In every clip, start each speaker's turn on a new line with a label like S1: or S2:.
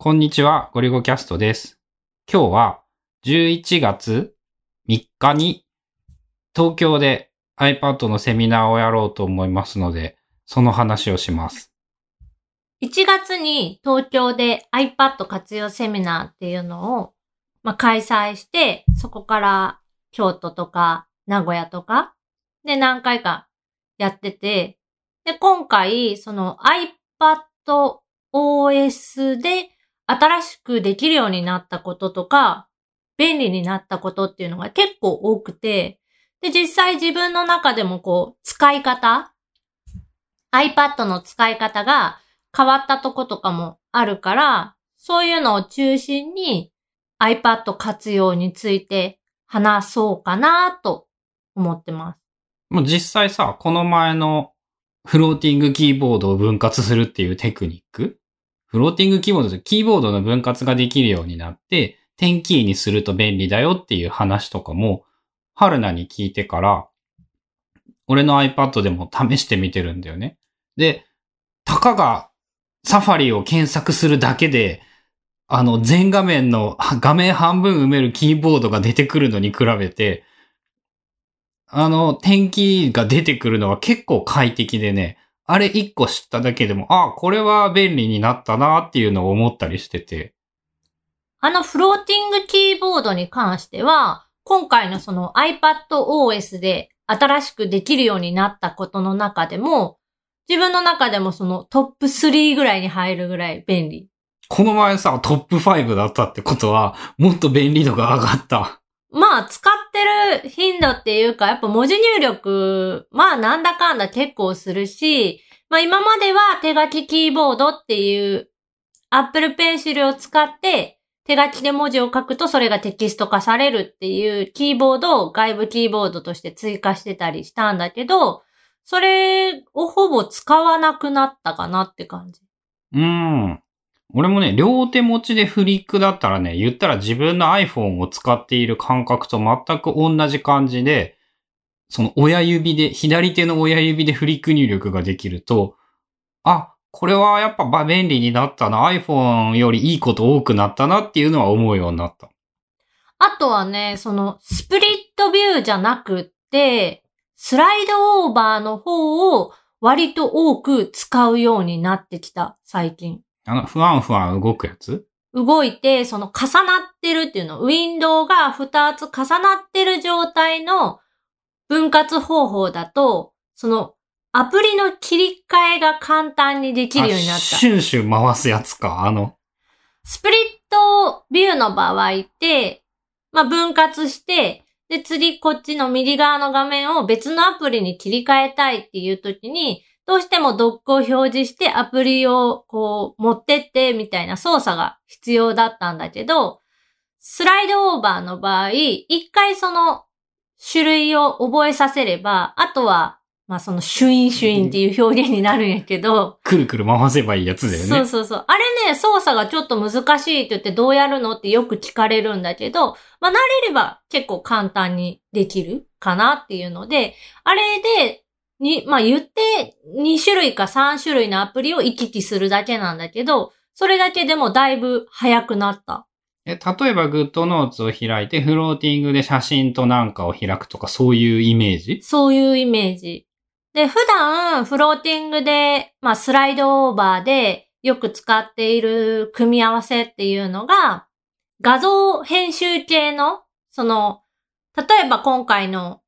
S1: こんにちは、ゴリゴキャストです。今日は11月3日に東京で iPad のセミナーをやろうと思いますので、その話をします。
S2: 1月に東京で iPad 活用セミナーっていうのを、まあ、開催して、そこから京都とか名古屋とかで何回かやってて、で、今回その iPad OS で新しくできるようになったこととか、便利になったことっていうのが結構多くて、で、実際自分の中でもこう、使い方 iPad の使い方が変わったとことかもあるから、そういうのを中心に iPad 活用について話そうかなと思ってます。
S1: もう実際さ、この前のフローティングキーボードを分割するっていうテクニックフローティングキーボードでキーボードの分割ができるようになって、点キーにすると便利だよっていう話とかも、春菜に聞いてから、俺の iPad でも試してみてるんだよね。で、たかがサファリを検索するだけで、あの、全画面の画面半分埋めるキーボードが出てくるのに比べて、あの、点キーが出てくるのは結構快適でね、あれ一個知っただけでも、あ、これは便利になったなっていうのを思ったりしてて。
S2: あのフローティングキーボードに関しては、今回のその iPad OS で新しくできるようになったことの中でも、自分の中でもそのトップ3ぐらいに入るぐらい便利。
S1: この前さ、トップ5だったってことは、もっと便利度が上がった。
S2: まあ、使っってる頻度っていうか、やっぱ文字入力、まあなんだかんだ結構するし、まあ今までは手書きキーボードっていう Apple Pencil を使って手書きで文字を書くとそれがテキスト化されるっていうキーボードを外部キーボードとして追加してたりしたんだけど、それをほぼ使わなくなったかなって感じ。
S1: うん。俺もね、両手持ちでフリックだったらね、言ったら自分の iPhone を使っている感覚と全く同じ感じで、その親指で、左手の親指でフリック入力ができると、あ、これはやっぱ便利になったな、iPhone よりいいこと多くなったなっていうのは思うようになった。
S2: あとはね、そのスプリットビューじゃなくって、スライドオーバーの方を割と多く使うようになってきた、最近。
S1: あの、ふわんふわん動くやつ？
S2: 動いて、その重なってるっていうの、ウィンドウが2つ重なってる状態の分割方法だと、そのアプリの切り替えが簡単にできるようになった。
S1: あシュンシュン回すやつか、あの。
S2: スプリットビューの場合って、まあ、分割して、で、次こっちの右側の画面を別のアプリに切り替えたいっていう時に、どうしてもドックを表示してアプリをこう持ってってみたいな操作が必要だったんだけど、スライドオーバーの場合、一回その種類を覚えさせれば、あとは、まあそのシュインシュインっていう表現になるんやけど、
S1: くるくる回せばいいやつだよね。
S2: そうそうそう。あれね、操作がちょっと難しいって言ってどうやるのってよく聞かれるんだけど、まあ慣れれば結構簡単にできるかなっていうので、あれで、に、まあ言って2種類か3種類のアプリを行き来するだけなんだけど、それだけでもだいぶ早くなった。
S1: え、例えば GoodNotes を開いてフローティングで写真となんかを開くとかそういうイメージ？
S2: そういうイメージ。で、普段、フローティングで、まあ、スライドオーバーでよく使っている組み合わせっていうのが、画像編集系の、その、例えば今回の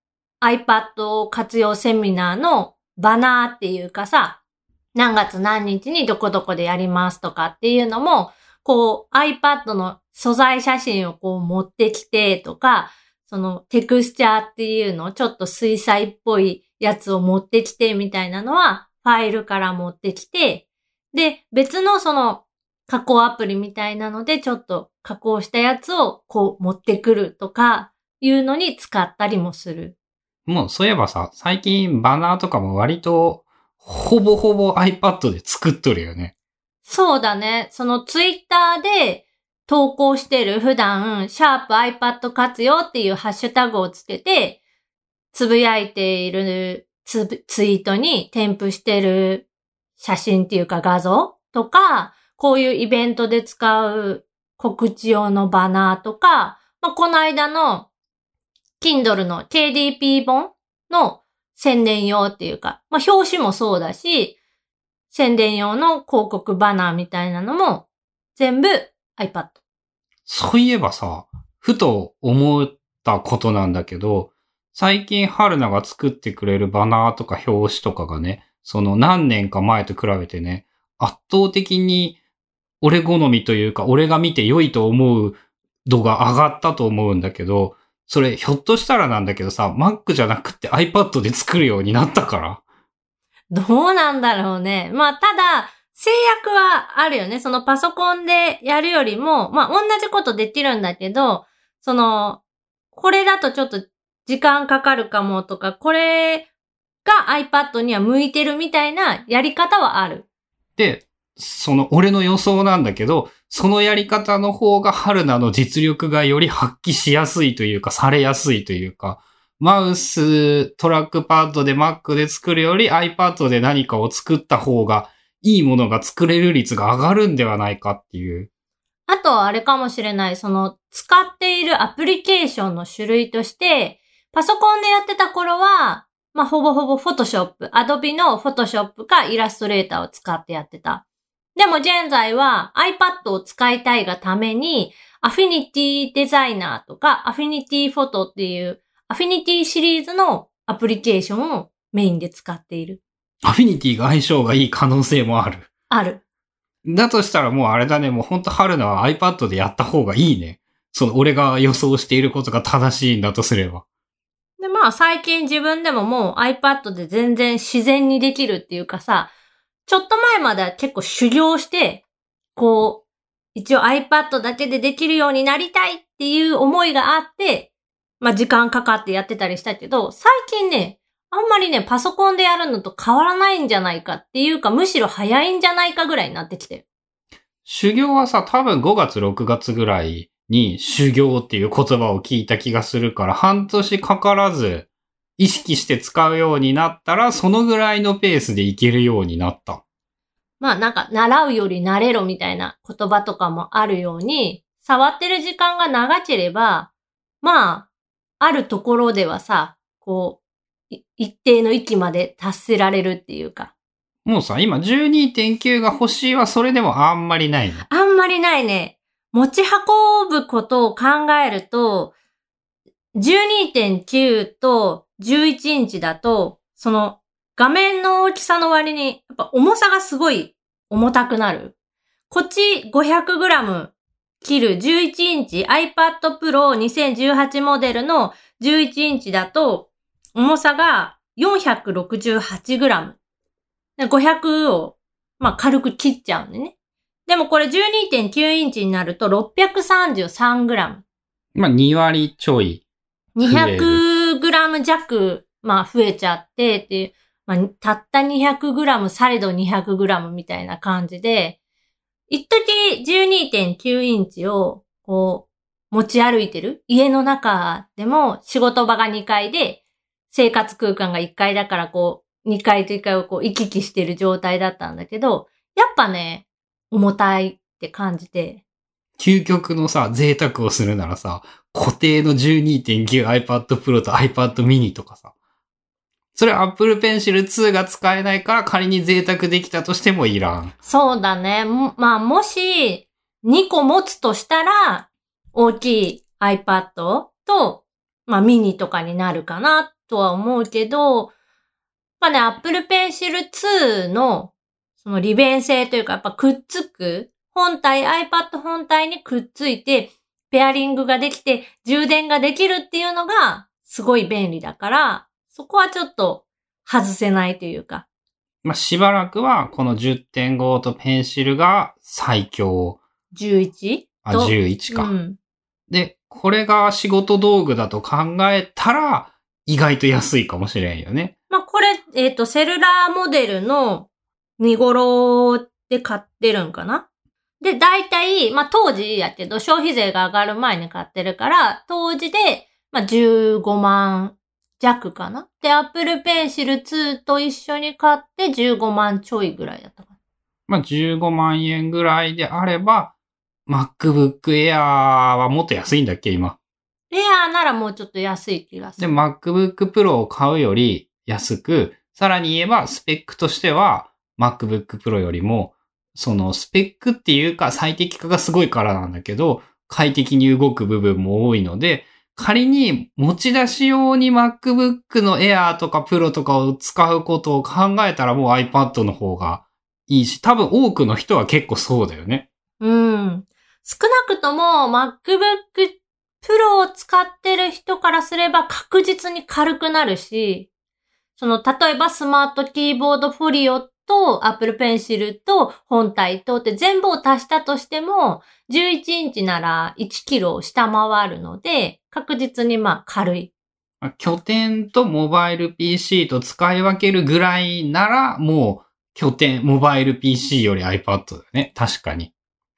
S2: iPad 活用セミナーのバナーっていうかさ、何月何日にどこどこでやりますとかっていうのも、こう iPad の素材写真をこう持ってきてとか、そのテクスチャーっていうのをちょっと水彩っぽいやつを持ってきてみたいなのはファイルから持ってきて、で、別のその加工アプリみたいなのでちょっと加工したやつをこう持ってくるとかいうのに使ったりもする。
S1: もうそういえばさ、最近バナーとかも割とほぼほぼ iPad で作っとるよね。
S2: そうだね。そのツイッターで投稿してる普段、シャープ iPad 活用っていうハッシュタグをつけて、つぶやいているツツイートに添付してる写真っていうか画像とか、こういうイベントで使う告知用のバナーとか、まあ、この間の Kindle の KDP 本の宣伝用っていうか、まあ、表紙もそうだし、宣伝用の広告バナーみたいなのも全部 iPad。
S1: そういえばさ、ふと思ったことなんだけど、最近春菜が作ってくれるバナーとか表紙とかがね、その何年か前と比べてね、圧倒的に俺好みというか、俺が見て良いと思う度が上がったと思うんだけど、それひょっとしたらなんだけどさ、Mac じゃなくて iPad で作るようになったから
S2: どうなんだろうね。まあ、ただ、制約はあるよね。そのパソコンでやるよりも、まあ、同じことできるんだけど、その、これだとちょっと時間かかるかもとか、これが iPad には向いてるみたいなやり方はある。
S1: で、その俺の予想なんだけど、そのやり方の方が春菜の実力がより発揮しやすいというか、されやすいというか、マウス、トラックパッドで Mac で作るより iPad で何かを作った方がいいものが作れる率が上がるんではないかっていう。
S2: あとあれかもしれない。その使っているアプリケーションの種類として、パソコンでやってた頃は、まあ、ほぼほぼ Photoshop、Adobe の Photoshop かイラストレーターを使ってやってた。でも現在は iPad を使いたいがために、Affinity Designer とか Affinity Photo っていうアフィニティシリーズのアプリケーションをメインで使っている。
S1: アフィニティが相性がいい可能性もある。
S2: ある。
S1: だとしたらもうあれだね、もうほんと春菜は iPad でやった方がいいね。その俺が予想していることが正しいんだとすれば。
S2: で、まあ最近自分でももう iPad で全然自然にできるっていうかさ、ちょっと前までは結構修行して、こう、一応 iPad だけでできるようになりたいっていう思いがあって、まあ時間かかってやってたりしたけど、最近ね、あんまりね、パソコンでやるのと変わらないんじゃないかっていうか、むしろ早いんじゃないかぐらいになってきて。
S1: 修行はさ、多分5月6月ぐらいに修行っていう言葉を聞いた気がするから、半年かからず意識して使うようになったら、そのぐらいのペースでいけるようになった。
S2: まあなんか、習うより慣れろみたいな言葉とかもあるように、触ってる時間が長ければ、まあ、あるところではさ、こう、一定の域まで達せられるっていうか。
S1: もうさ、今12.9が欲しいはそれでもあんまりないの。
S2: あんまりないね。持ち運ぶことを考えると、12.9と11インチだと、その画面の大きさの割に、やっぱ重さがすごい重たくなる。こっち 500g 切る11インチ iPad Pro 2018モデルの11インチだと、重さが 468g。500を、まあ、軽く切っちゃうんでね。でもこれ12.9インチになると 633g。
S1: まあ、2割ちょい。
S2: 200g 弱、まあ、増えちゃってっていう、まあ、たった 200g されど 200g みたいな感じで、一時12.9インチを、こう、持ち歩いてる家の中でも仕事場が2階で、生活空間が1階だからこう、2階と1階をこう行き来してる状態だったんだけど、やっぱね、重たいって感じて。
S1: 究極のさ、贅沢をするならさ、固定の 12.9iPad Pro と iPad mini とかさ、それ Apple Pencil 2が使えないから仮に贅沢できたとしてもいらん。
S2: そうだね。まあ、もし、2個持つとしたら、大きい iPad と、まあ、ミニとかになるかなとは思うけど、まあね、Apple Pencil 2の、その利便性というか、やっぱくっつく、本体、iPad 本体にくっついて、ペアリングができて、充電ができるっていうのが、すごい便利だから、そこはちょっと外せないというか。
S1: まあ、しばらくはこの10.5とペンシルが最強。
S2: 11?
S1: あ、11か、うん。で、これが仕事道具だと考えたら、意外と安いかもしれんよね。
S2: まあ、これ、えっ、ー、と、セルラーモデルの見頃で買ってるんかな？で、大体、まあ、当時やけど、消費税が上がる前に買ってるから、当時で、まあ、15万弱かな？で、Apple Pencil 2と一緒に買って15万ちょいぐらいだったかな。
S1: まあ、15万円ぐらいであれば、MacBook Air はもっと安いんだっけ、今？
S2: エアーならもうちょっと安い気がす
S1: で、
S2: る。
S1: MacBook Pro を買うより安く、さらに言えばスペックとしては MacBook Pro よりも、そのスペックっていうか最適化がすごいからなんだけど、快適に動く部分も多いので、仮に持ち出し用に MacBook の Air とか Pro とかを使うことを考えたらもう iPad の方がいいし、多分多くの人は結構そうだよね。
S2: うん。少なくとも MacBook Pro を使ってる人からすれば確実に軽くなるし、その、例えばスマートキーボードフォリオと Apple Pencil と本体とって全部を足したとしても、11インチなら1キロを下回るので、確実にまあ軽い。
S1: まあ拠点とモバイル PC と使い分けるぐらいなら、もう拠点、モバイル PC より iPad だね。確かに。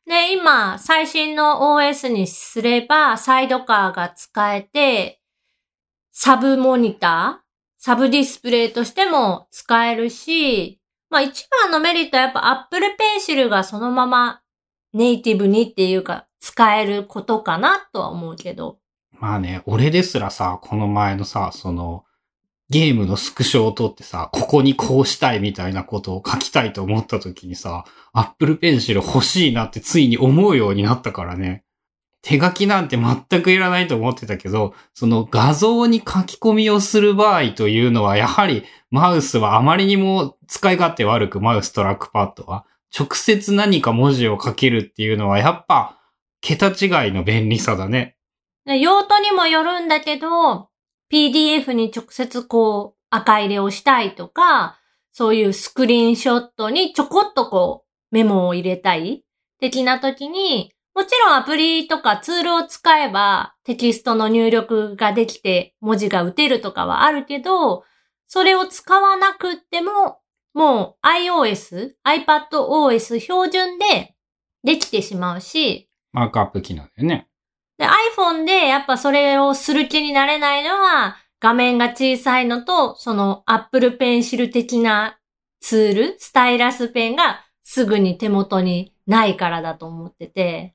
S2: で、今、最新の OS にすれば、サイドカーが使えて、サブモニターサブディスプレイとしても使えるし、まあ一番のメリットはやっぱ Apple Pencil がそのままネイティブにっていうか使えることかなとは思うけど。
S1: まあね、俺ですらさ、この前のさ、その、ゲームのスクショを撮ってさ、ここにこうしたいみたいなことを書きたいと思った時にさ、Apple Pencil 欲しいなってついに思うようになったからね。手書きなんて全くいらないと思ってたけど、その画像に書き込みをする場合というのは、やはりマウスはあまりにも使い勝手悪く、マウストラックパッドは。直接何か文字を書けるっていうのは、やっぱ、桁違いの便利さだね。
S2: 用途にもよるんだけど、PDF に直接こう赤入れをしたいとか、そういうスクリーンショットにちょこっとこうメモを入れたい的な時に、もちろんアプリとかツールを使えばテキストの入力ができて文字が打てるとかはあるけど、それを使わなくっても、もう iOS、iPadOS 標準でできてしまうし、
S1: マークアップ機能だよね。
S2: で、iPhone でやっぱそれをする気になれないのは、画面が小さいのと、その Apple Pencil 的なツール、スタイラスペンがすぐに手元にないからだと思ってて。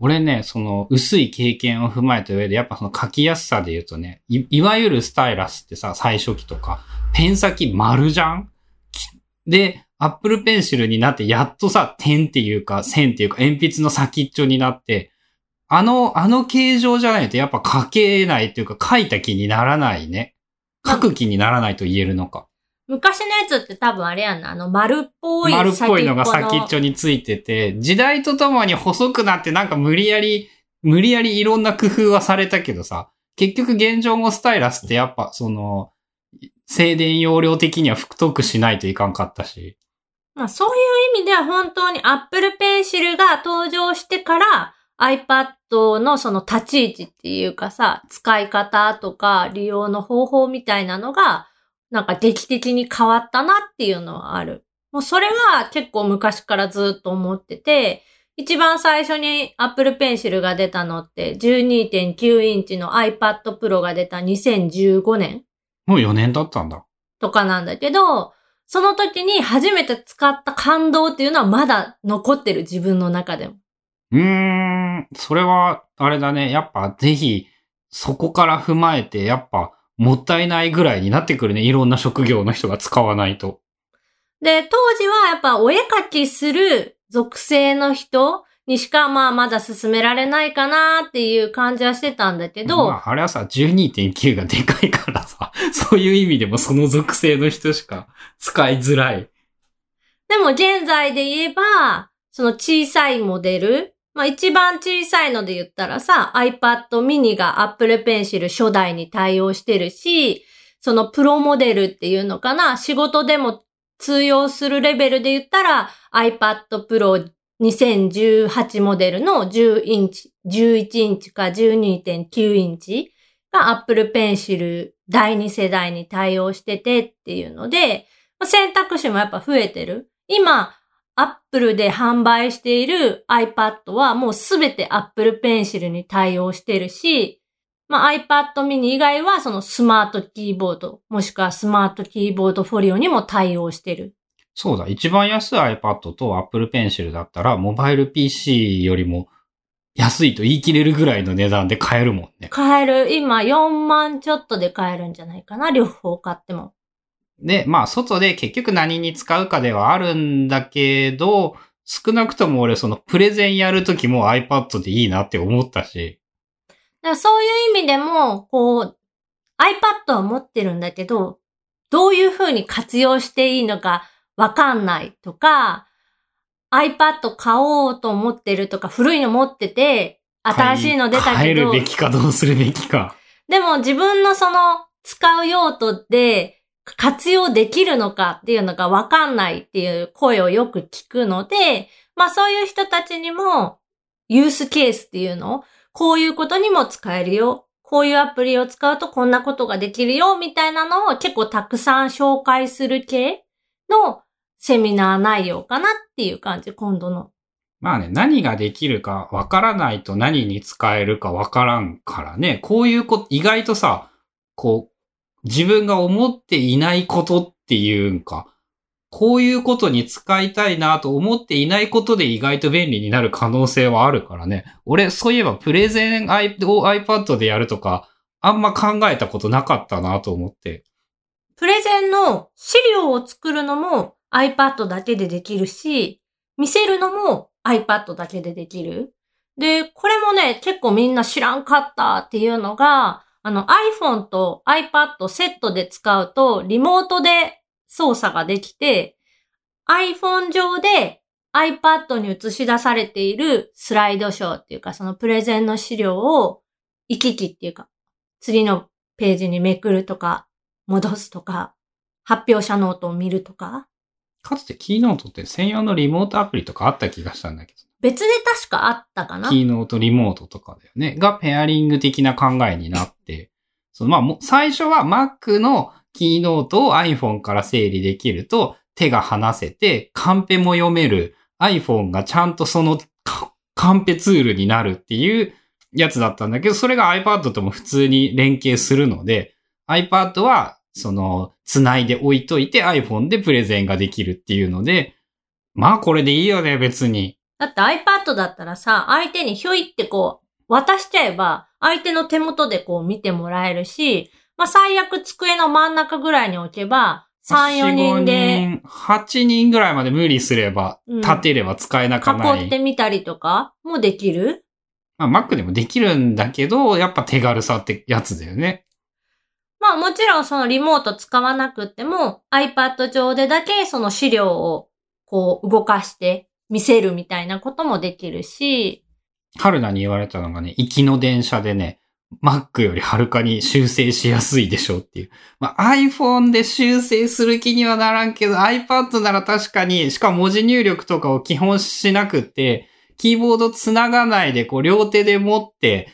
S1: 俺ね、その薄い経験を踏まえた上で、やっぱその書きやすさで言うとね、いいわゆるスタイラスってさ、最初期とか、ペン先丸じゃん？で、Apple Pencil になってやっとさ、点っていうか線っていうか鉛筆の先っちょになって、あの、あの形状じゃないとやっぱ書けないっていうか書いた気にならないね。書く気にならないと言えるのか。
S2: 昔のやつって多分あれやんな、あの丸っぽい
S1: 丸っぽいのが
S2: 先っ
S1: ちょについてて、時代とともに細くなってなんか無理やり、無理やりいろんな工夫はされたけどさ、結局現状もスタイラスってやっぱその、静電容量的には太くしないといかんかったし。
S2: まあそういう意味では本当に Apple Pencil が登場してから iPad のその立ち位置っていうかさ、使い方とか利用の方法みたいなのがなんか劇的に変わったなっていうのはある。もうそれは結構昔からずっと思ってて、一番最初に Apple Pencil が出たのって12.9インチの iPad Pro が出た2015年
S1: もう4年経ったんだ。
S2: とかなんだけど、その時に初めて使った感動っていうのはまだ残ってる自分の中でも。
S1: うーん、それは、あれだね。やっぱぜひ、そこから踏まえて、やっぱ、もったいないぐらいになってくるね。いろんな職業の人が使わないと。
S2: で、当時はやっぱお絵描きする属性の人にしかまあまだ進められないかなっていう感じはしてたんだけど、
S1: まあ、あれはさ、12.9がでかいからさ、そういう意味でもその属性の人しか使いづらい。
S2: でも現在で言えば、その小さいモデル、まあ一番小さいので言ったらさ、iPad mini が Apple Pencil 初代に対応してるし、そのプロモデルっていうのかな、仕事でも通用するレベルで言ったら iPad Pro 2018モデルの10インチ、11インチか12.9インチが Apple Pencil 第2世代に対応しててっていうので、ま選択肢もやっぱ増えてる。今、Apple で販売している iPad はもうすべて Apple Pencil に対応してるし、まあ、iPad mini 以外はそのスマートキーボード、もしくはスマートキーボードフォリオにも対応してる。
S1: そうだ、一番安い iPad と Apple Pencil だったら、モバイル PC よりも安いと言い切れるぐらいの値段で買えるもんね。
S2: 買える。今4万ちょっとで買えるんじゃないかな。両方買っても。
S1: で、まあ、外で結局何に使うかではあるんだけど、少なくとも俺そのプレゼンやるときも iPad でいいなって思ったし。
S2: だからそういう意味でも、こう、iPad は持ってるんだけど、どういう風に活用していいのかわかんないとか、iPad 買おうと思ってるとか、古いの持ってて、新しいの出た
S1: 変え
S2: けど、
S1: るべきかどうするべきか。
S2: でも自分のその使う用途で活用できるのかっていうのがわかんないっていう声をよく聞くので、まあそういう人たちにもユースケースっていうのをこういうことにも使えるよ。こういうアプリを使うとこんなことができるよみたいなのを結構たくさん紹介する系のセミナー内容かなっていう感じ、今度の。
S1: まあね、何ができるかわからないと何に使えるかわからんからね、こういうこと、意外とさ、こう、自分が思っていないことっていうんか、こういうことに使いたいなと思っていないことで意外と便利になる可能性はあるからね。俺、そういえばプレゼンを iPad でやるとか、あんま考えたことなかったなと思って。
S2: プレゼンの資料を作るのも iPad だけでできるし、見せるのも iPad だけでできる。で、これもね、結構みんな知らんかったっていうのが、あの iPhone と iPad セットで使うとリモートで操作ができて、iPhone 上で iPad に映し出されているスライドショーっていうか、そのプレゼンの資料を行き来っていうか、次のページにめくるとか、戻すとか、発表者ノートを見るとか、
S1: かつてキーノートって専用のリモートアプリとかあった気がしたんだけど。
S2: 別で確かあったかな？
S1: キーノートリモートとかだよね。がペアリング的な考えになって、そのまあも最初は Mac のキーノートを iPhone から制御できると手が離せてカンペも読める iPhone がちゃんとそのカンペツールになるっていうやつだったんだけど、それが iPad とも普通に連携するので、iPad はその繋いで置いといて iPhone でプレゼンができるっていうので、まあこれでいいよね、別に。
S2: だって iPad だったらさ、相手にひょいってこう、渡しちゃえば、相手の手元でこう見てもらえるし、まあ最悪机の真ん中ぐらいに置けば、3、4人で
S1: 8人ぐらいまで無理すれば、
S2: うん
S1: 立てれば使えなかない。
S2: 囲ってみたりとかもできる？
S1: まあ、Mac でもできるんだけど、やっぱ手軽さってやつだよね。
S2: まあもちろんそのリモート使わなくっても iPad 上でだけその資料をこう動かして見せるみたいなこともできるし、
S1: 春菜に言われたのがね、行きの電車でね、Mac よりはるかに修正しやすいでしょうっていう。まあ、iPhone で修正する気にはならんけど、iPad なら確かに、しかも文字入力とかを基本しなくって、キーボードつながないで、こう、両手で持って、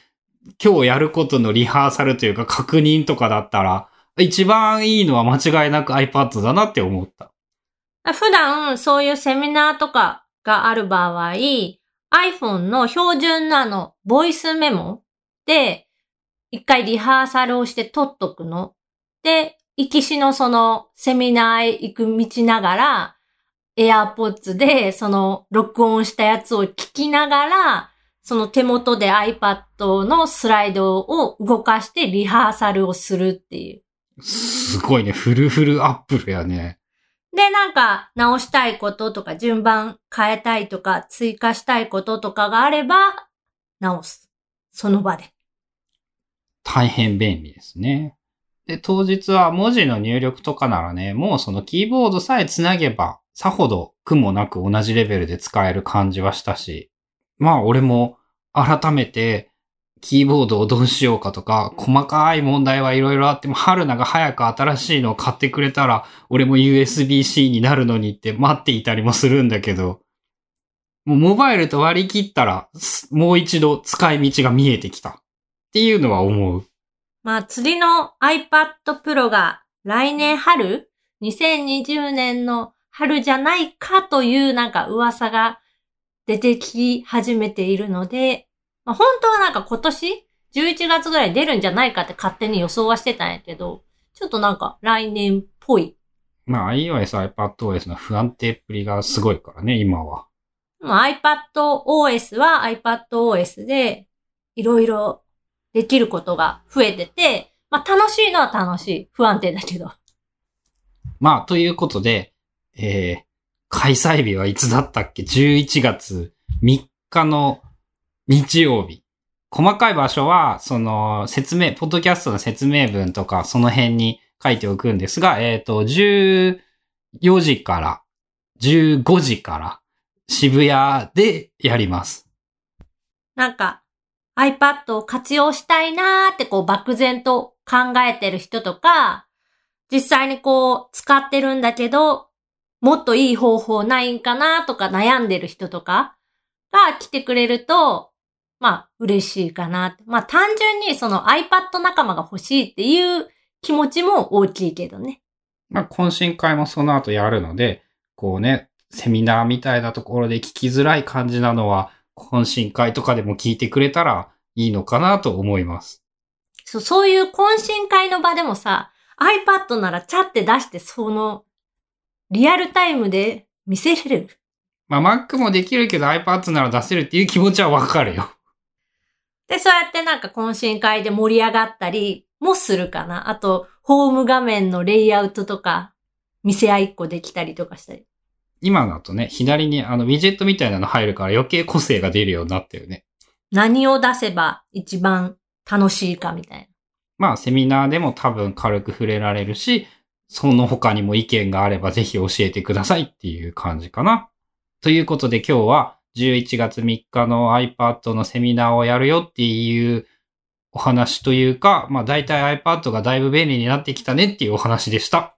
S1: 今日やることのリハーサルというか確認とかだったら、一番いいのは間違いなく iPad だなって思った。
S2: 普段そういうセミナーとかがある場合、iPhone の標準のあの、ボイスメモで、一回リハーサルをして撮っとくの。で、行きしのそのセミナーへ行く道ながら、AirPods でその録音したやつを聞きながら、その手元で iPad のスライドを動かしてリハーサルをするっていう。
S1: すごいね、フルフルアップルやね。
S2: で、なんか直したいこととか順番変えたいとか追加したいこととかがあれば直す。その場で。
S1: 大変便利ですね。で、当日は文字の入力とかならね、もうそのキーボードさえつなげば、さほど苦もなく同じレベルで使える感じはしたし、まあ俺も改めてキーボードをどうしようかとか、細かい問題はいろいろあっても、春菜が早く新しいのを買ってくれたら、俺も USB-C になるのにって待っていたりもするんだけど、もうモバイルと割り切ったら、もう一度使い道が見えてきたっていうのは思う。
S2: まあ次の iPad Pro が来年春 ?2020 年の春じゃないかというなんか噂が出てき始めているので、まあ、本当はなんか今年11月ぐらい出るんじゃないかって勝手に予想はしてたんやけど、ちょっとなんか来年っぽい
S1: まあ iOS、iPadOS の不安定っぷりがすごいからね、今は。
S2: まあ iPadOS は iPadOS でいろいろできることが増えてて、まあ楽しいのは楽しい。不安定だけど。
S1: まあ、ということで、えー、開催日はいつだったっけ ?11 月3日の日曜日。細かい場所は、その説明、ポッドキャストの説明文とか、その辺に書いておくんですが、えっ、と、14時から15時から渋谷でやります。
S2: なんか iPad を活用したいなーってこう漠然と考えてる人とか、実際にこう使ってるんだけど、もっといい方法ないんかなとか悩んでる人とかが来てくれると、まあ嬉しいかな。まあ単純にその iPad 仲間が欲しいっていう気持ちも大きいけどね。
S1: まあ、懇親会もその後やるので、こうね、セミナーみたいなところで聞きづらい感じなのは、懇親会とかでも聞いてくれたらいいのかなと思います。
S2: そう、そういう懇親会の場でもさ、iPad ならチャって出してその、リアルタイムで見せれる。
S1: まあ、Mac もできるけど iPad なら出せるっていう気持ちはわかるよ。
S2: で、そうやってなんか懇親会で盛り上がったりもするかな。あと、ホーム画面のレイアウトとか、見せ合いっこできたりとかしたり。
S1: 今だとね、左にあの、ウィジェットみたいなの入るから余計個性が出るようになってるね。
S2: 何を出せば一番楽しいかみたいな。
S1: まあ、セミナーでも多分軽く触れられるし、その他にも意見があればぜひ教えてくださいっていう感じかな。ということで今日は11月3日の iPad のセミナーをやるよっていうお話というか、まあ大体 iPad がだいぶ便利になってきたねっていうお話でした。